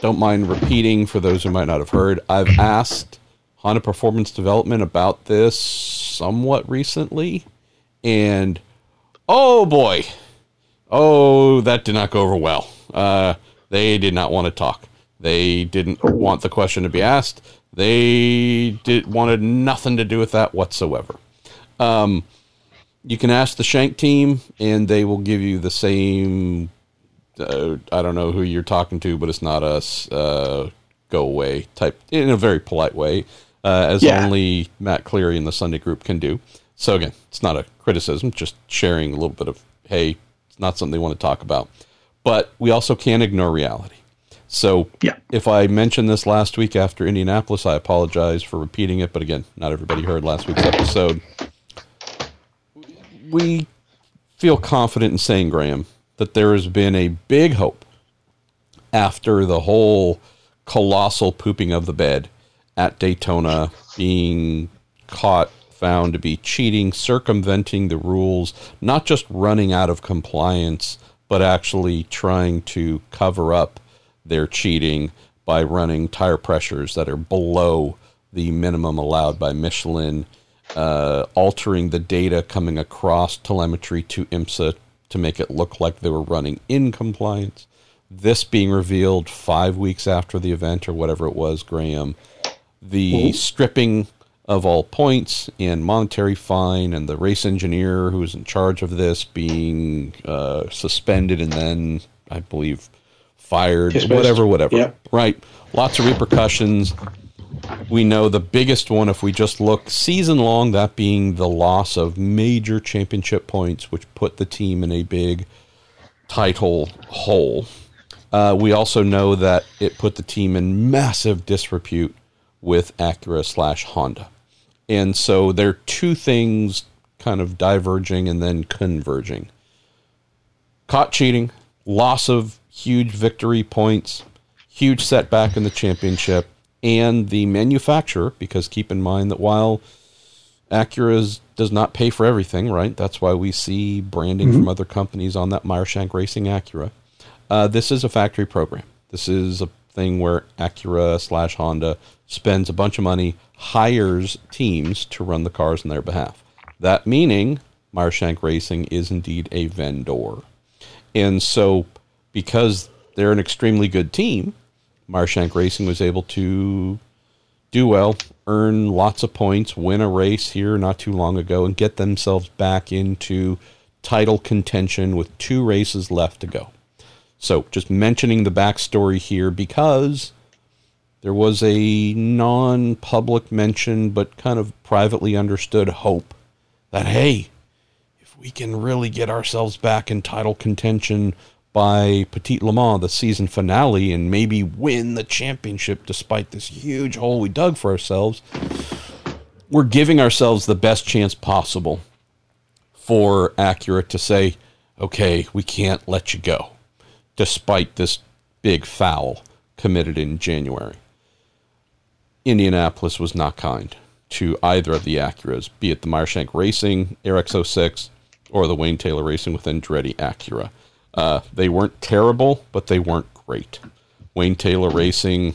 don't mind repeating for those who might not have heard. I've asked Honda Performance Development about this somewhat recently, and oh boy, oh, that did not go over well. Uh, they did not want to talk. They didn't want the question to be asked. They did wanted nothing to do with that whatsoever. Um, you can ask the Shank team, and they will give you the same. Uh, I don't know who you're talking to, but it's not us. Uh, go away type in a very polite way, uh, as yeah. only Matt Cleary in the Sunday group can do. So again, it's not a criticism, just sharing a little bit of hey, it's not something they want to talk about. But we also can't ignore reality. So yeah. if I mentioned this last week after Indianapolis, I apologize for repeating it. But again, not everybody heard last week's episode. We feel confident in saying, Graham, that there has been a big hope after the whole colossal pooping of the bed at Daytona being caught, found to be cheating, circumventing the rules, not just running out of compliance, but actually trying to cover up they're cheating by running tire pressures that are below the minimum allowed by Michelin, uh, altering the data coming across telemetry to IMSA to make it look like they were running in compliance. This being revealed five weeks after the event or whatever it was, Graham, the stripping of all points and monetary fine, and the race engineer who was in charge of this being uh, suspended and then, I believe, fired, Dismissed. whatever, whatever. Yep. Right. Lots of repercussions. We know the biggest one, if we just look season long, that being the loss of major championship points, which put the team in a big title hole. Uh, we also know that it put the team in massive disrepute with Acura slash Honda. And so they're two things kind of diverging and then converging. Caught cheating, loss of huge victory points, huge setback in the championship, and the manufacturer, because keep in mind that while Acura does not pay for everything, right? That's why we see branding from other companies on that Meyer Shank Racing Acura. Uh, this is a factory program. This is a thing where Acura slash Honda spends a bunch of money, hires teams to run the cars on their behalf. That meaning Meyer Shank Racing is indeed a vendor. And so, because they're an extremely good team, Meyer Shank Racing was able to do well, earn lots of points, win a race here not too long ago, and get themselves back into title contention with two races left to go. So, just mentioning the backstory here because there was a non public mention, but kind of privately understood hope that, hey, if we can really get ourselves back in title contention by Petit Le Mans, the season finale, and maybe win the championship despite this huge hole we dug for ourselves, we're giving ourselves the best chance possible for Acura to say, okay, we can't let you go, despite this big foul committed in January. Indianapolis was not kind to either of the Acuras, be it the Meyer Shank Racing RX06 or the Wayne Taylor Racing with Andretti Acura. Uh, they weren't terrible, but they weren't great. Wayne Taylor Racing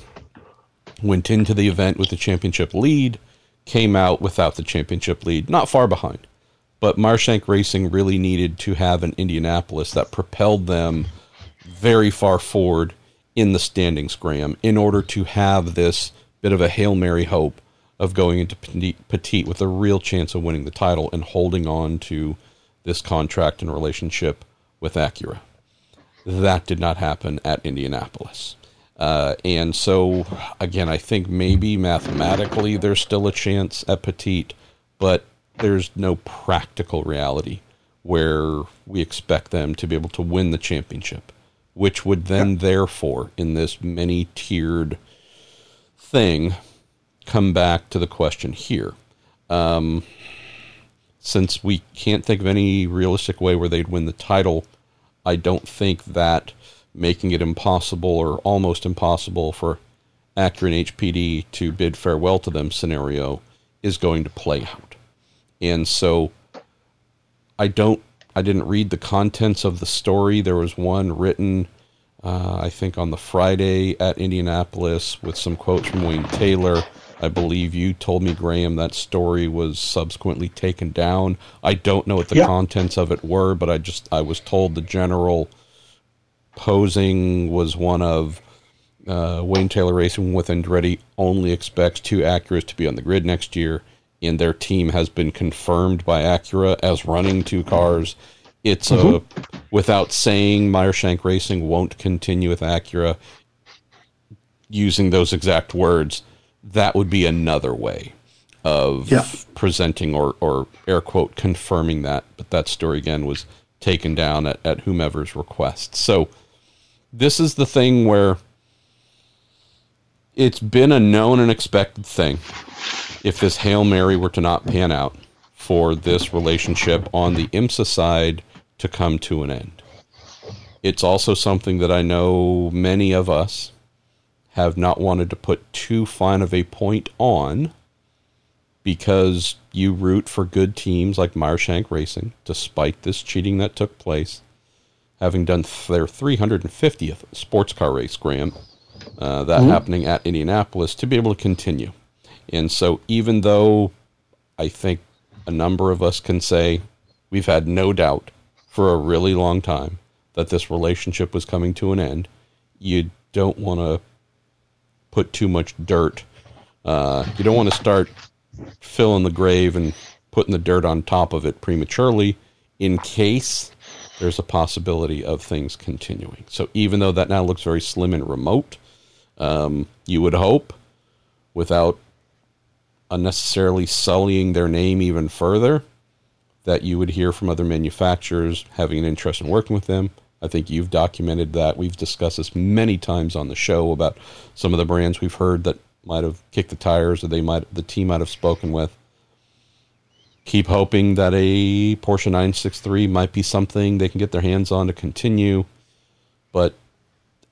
went into the event with the championship lead, came out without the championship lead, not far behind. But Meyer Shank Racing really needed to have an Indianapolis that propelled them very far forward in the standings, Graham, in order to have this bit of a Hail Mary hope of going into Petit- with a real chance of winning the title and holding on to this contract and relationship with Acura. That did not happen at Indianapolis. Uh, and so, again, I think maybe mathematically there's still a chance at Petit, but there's no practical reality where we expect them to be able to win the championship, which would then, therefore, in this many tiered thing, come back to the question here. Um, since we can't think of any realistic way where they'd win the title, I don't think that making it impossible or almost impossible for Acura and HPD to bid farewell to them scenario is going to play out. And so I don't I didn't read the contents of the story. There was one written uh, I think on the Friday at Indianapolis with some quotes from Wayne Taylor. I believe you told me, Graham, that story was subsequently taken down. I don't know what the Yeah. contents of it were, but I just I was told the general posing was one of uh, Wayne Taylor Racing with Andretti only expects two Acuras to be on the grid next year, and their team has been confirmed by Acura as running two cars. It's a mm-hmm. without saying Meyer Shank Racing won't continue with Acura using those exact words. That would be another way of Yeah. presenting or, or air quote confirming that. But that story again was taken down at, at whomever's request. So this is the thing where it's been a known and expected thing if this Hail Mary were to not pan out for this relationship on the IMSA side to come to an end. It's also something that I know many of us have not wanted to put too fine of a point on because you root for good teams like Meyer Shank Racing, despite this cheating that took place, having done their 350th sports car race, Graham, uh, that happening at Indianapolis, to be able to continue. And so, even though I think a number of us can say we've had no doubt for a really long time that this relationship was coming to an end, you don't want to put too much dirt. Uh, you don't want to start filling the grave and putting the dirt on top of it prematurely in case there's a possibility of things continuing. So even though that now looks very slim and remote, um, you would hope without unnecessarily sullying their name even further that you would hear from other manufacturers having an interest in working with them. I think you've documented that. We've discussed this many times on the show about some of the brands we've heard that might have kicked the tires or they might the team might have spoken with. Keep hoping that a Porsche 963 might be something they can get their hands on to continue. But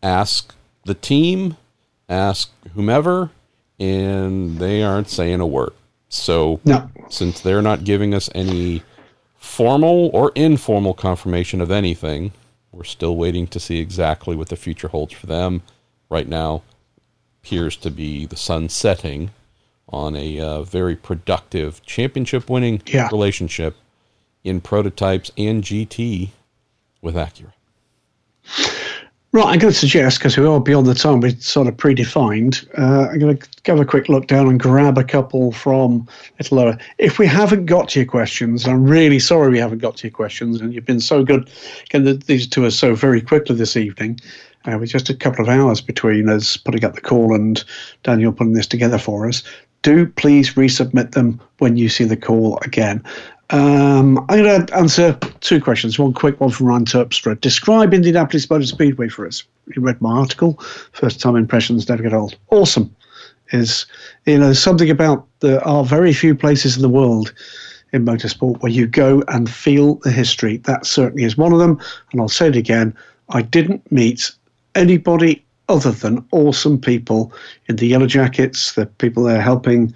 ask the team, ask whomever, and they aren't saying a word. So no. since they're not giving us any formal or informal confirmation of anything, we're still waiting to see exactly what the future holds for them. Right now, appears to be the sun setting on a uh, very productive championship winning yeah. relationship in prototypes and GT with Acura. Right, I'm going to suggest, because we are beyond the time we sort of predefined, uh, I'm going to give a quick look down and grab a couple from little lower. If we haven't got to your questions, I'm really sorry we haven't got to your questions, and you've been so good getting these to us so very quickly this evening. Uh, with just a couple of hours between us putting up the call and Daniel putting this together for us. Do please resubmit them when you see the call again. Um, I'm going to answer two questions. One quick one from Ryan Terpstra. Describe Indianapolis Motor Speedway for us. You read my article. First time impressions never get old. Awesome. Is you know something about there are very few places in the world in motorsport where you go and feel the history. That certainly is one of them. And I'll say it again. I didn't meet anybody other than awesome people in the Yellow Jackets, the people there helping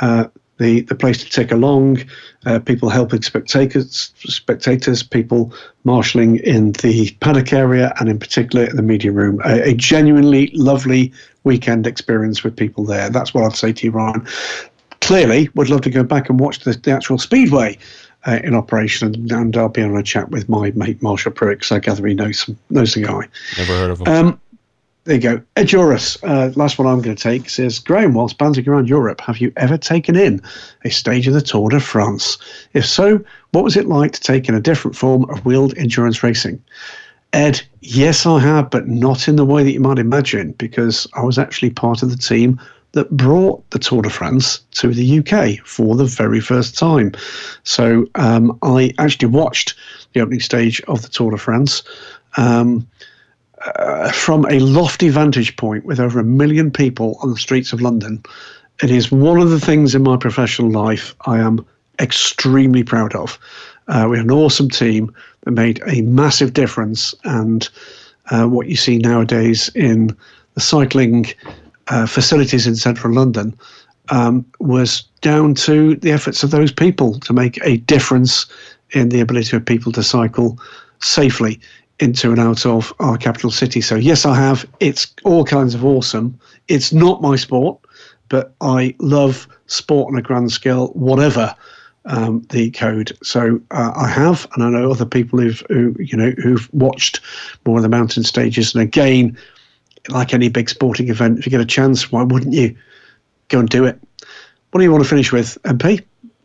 uh, the, the place to tick along, uh, people helping spectators, spectators, people marshalling in the paddock area, and in particular in the media room. A, a genuinely lovely weekend experience with people there. That's what I'd say to you, Ryan. Clearly, would love to go back and watch the, the actual speedway uh, in operation, and, and, I'll be on a chat with my mate Marshall Pruett because I gather he knows knows the guy. Never heard of him. Um, there you go. Edurus, uh, last one I'm going to take says Graham, whilst bouncing around Europe, have you ever taken in a stage of the Tour de France? If so, what was it like to take in a different form of wheeled endurance racing? Ed, yes, I have, but not in the way that you might imagine, because I was actually part of the team that brought the Tour de France to the UK for the very first time. So um, I actually watched the opening stage of the Tour de France. Um, uh, from a lofty vantage point with over a million people on the streets of London, it is one of the things in my professional life I am extremely proud of. Uh, we had an awesome team that made a massive difference, and uh, what you see nowadays in the cycling uh, facilities in central London um, was down to the efforts of those people to make a difference in the ability of people to cycle safely into and out of our capital city. So, yes, I have. It's all kinds of awesome. It's not my sport, but I love sport on a grand scale, whatever um, the code. So uh, I have, and I know other people who've who you know who've watched more of the mountain stages. And again, like any big sporting event, if you get a chance, why wouldn't you go and do it? What do you want to finish with, MP?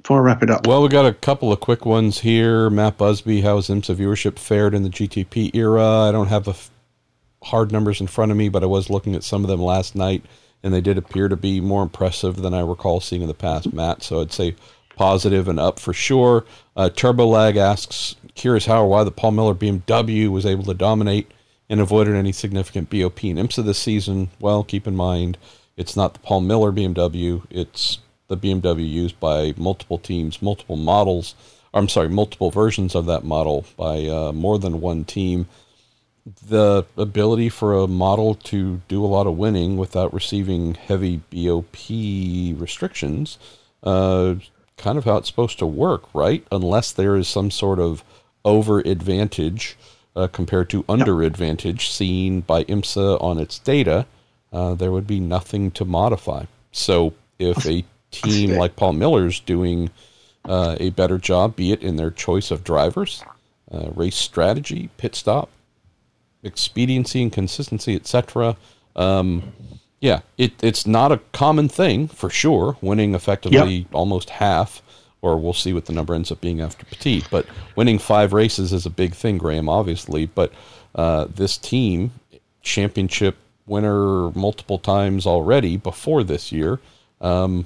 Before I wrap it up. Well, we got a couple of quick ones here. Matt Busby, how's IMSA viewership fared in the GTP era? I don't have hard numbers in front of me, but I was looking at some of them last night, and they did appear to be more impressive than I recall seeing in the past, Matt. So I'd say positive and up for sure. Uh, Turbo Lag asks, curious how or why the Paul Miller BMW was able to dominate and avoided any significant BOP in IMSA this season. Well, keep in mind, it's not the Paul Miller BMW, it's the BMW used by multiple teams, multiple models. I'm sorry, multiple versions of that model by uh, more than one team. The ability for a model to do a lot of winning without receiving heavy BOP restrictions, uh, kind of how it's supposed to work, right? Unless there is some sort of over advantage uh, compared to under advantage seen by IMSA on its data, uh, there would be nothing to modify. So if a team like Paul Miller's doing uh, a better job, be it in their choice of drivers, uh, race strategy, pit stop, expediency and consistency, etc. Um, yeah, it, it's not a common thing for sure. Winning effectively yep. almost half, or we'll see what the number ends up being after Petit. But winning five races is a big thing, Graham, obviously. But uh, this team, championship winner multiple times already before this year. Um,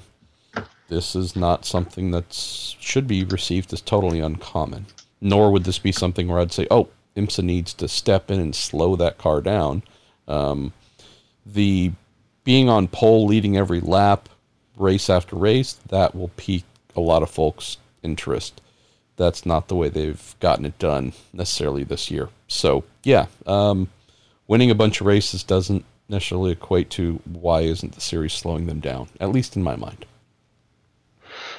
this is not something that should be received as totally uncommon. Nor would this be something where I'd say, "Oh, IMSA needs to step in and slow that car down." Um, the being on pole, leading every lap, race after race, that will pique a lot of folks' interest. That's not the way they've gotten it done necessarily this year. So yeah, um, winning a bunch of races doesn't necessarily equate to why isn't the series slowing them down, at least in my mind.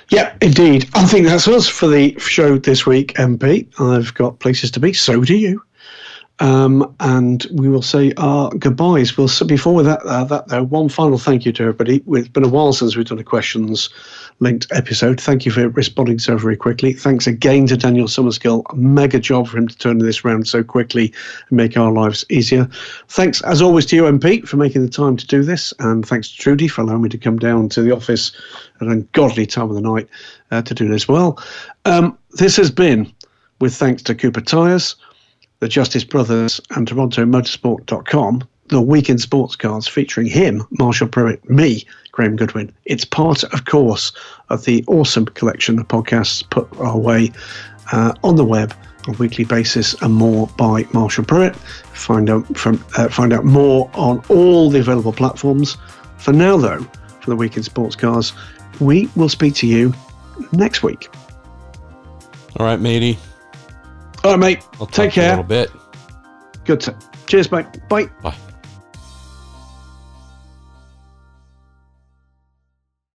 Yeah, indeed. I think that's us for the show this week, MP. I've got places to be. So do you. Um, and we will say our goodbyes. We'll before that, uh, that though, one final thank you to everybody. It's been a while since we've done a questions linked episode. Thank you for responding so very quickly. Thanks again to Daniel Summerskill. Mega job for him to turn this around so quickly and make our lives easier. Thanks as always to you, MP, for making the time to do this, and thanks to Trudy for allowing me to come down to the office at an ungodly time of the night uh, to do this well. Um, this has been with thanks to Cooper Tires the Justice Brothers and TorontoMotorsport.com, the Week in Sports Cars featuring him, Marshall Pruett, me, Graham Goodwin. It's part, of course, of the awesome collection of podcasts put our way uh, on the web on a weekly basis and more by Marshall Pruett. Find out from uh, find out more on all the available platforms. For now, though, for the Week in Sports Cars, we will speak to you next week. All right, matey. All right, mate. I'll Take care. A little bit. Good. To- Cheers, mate. Bye. Bye.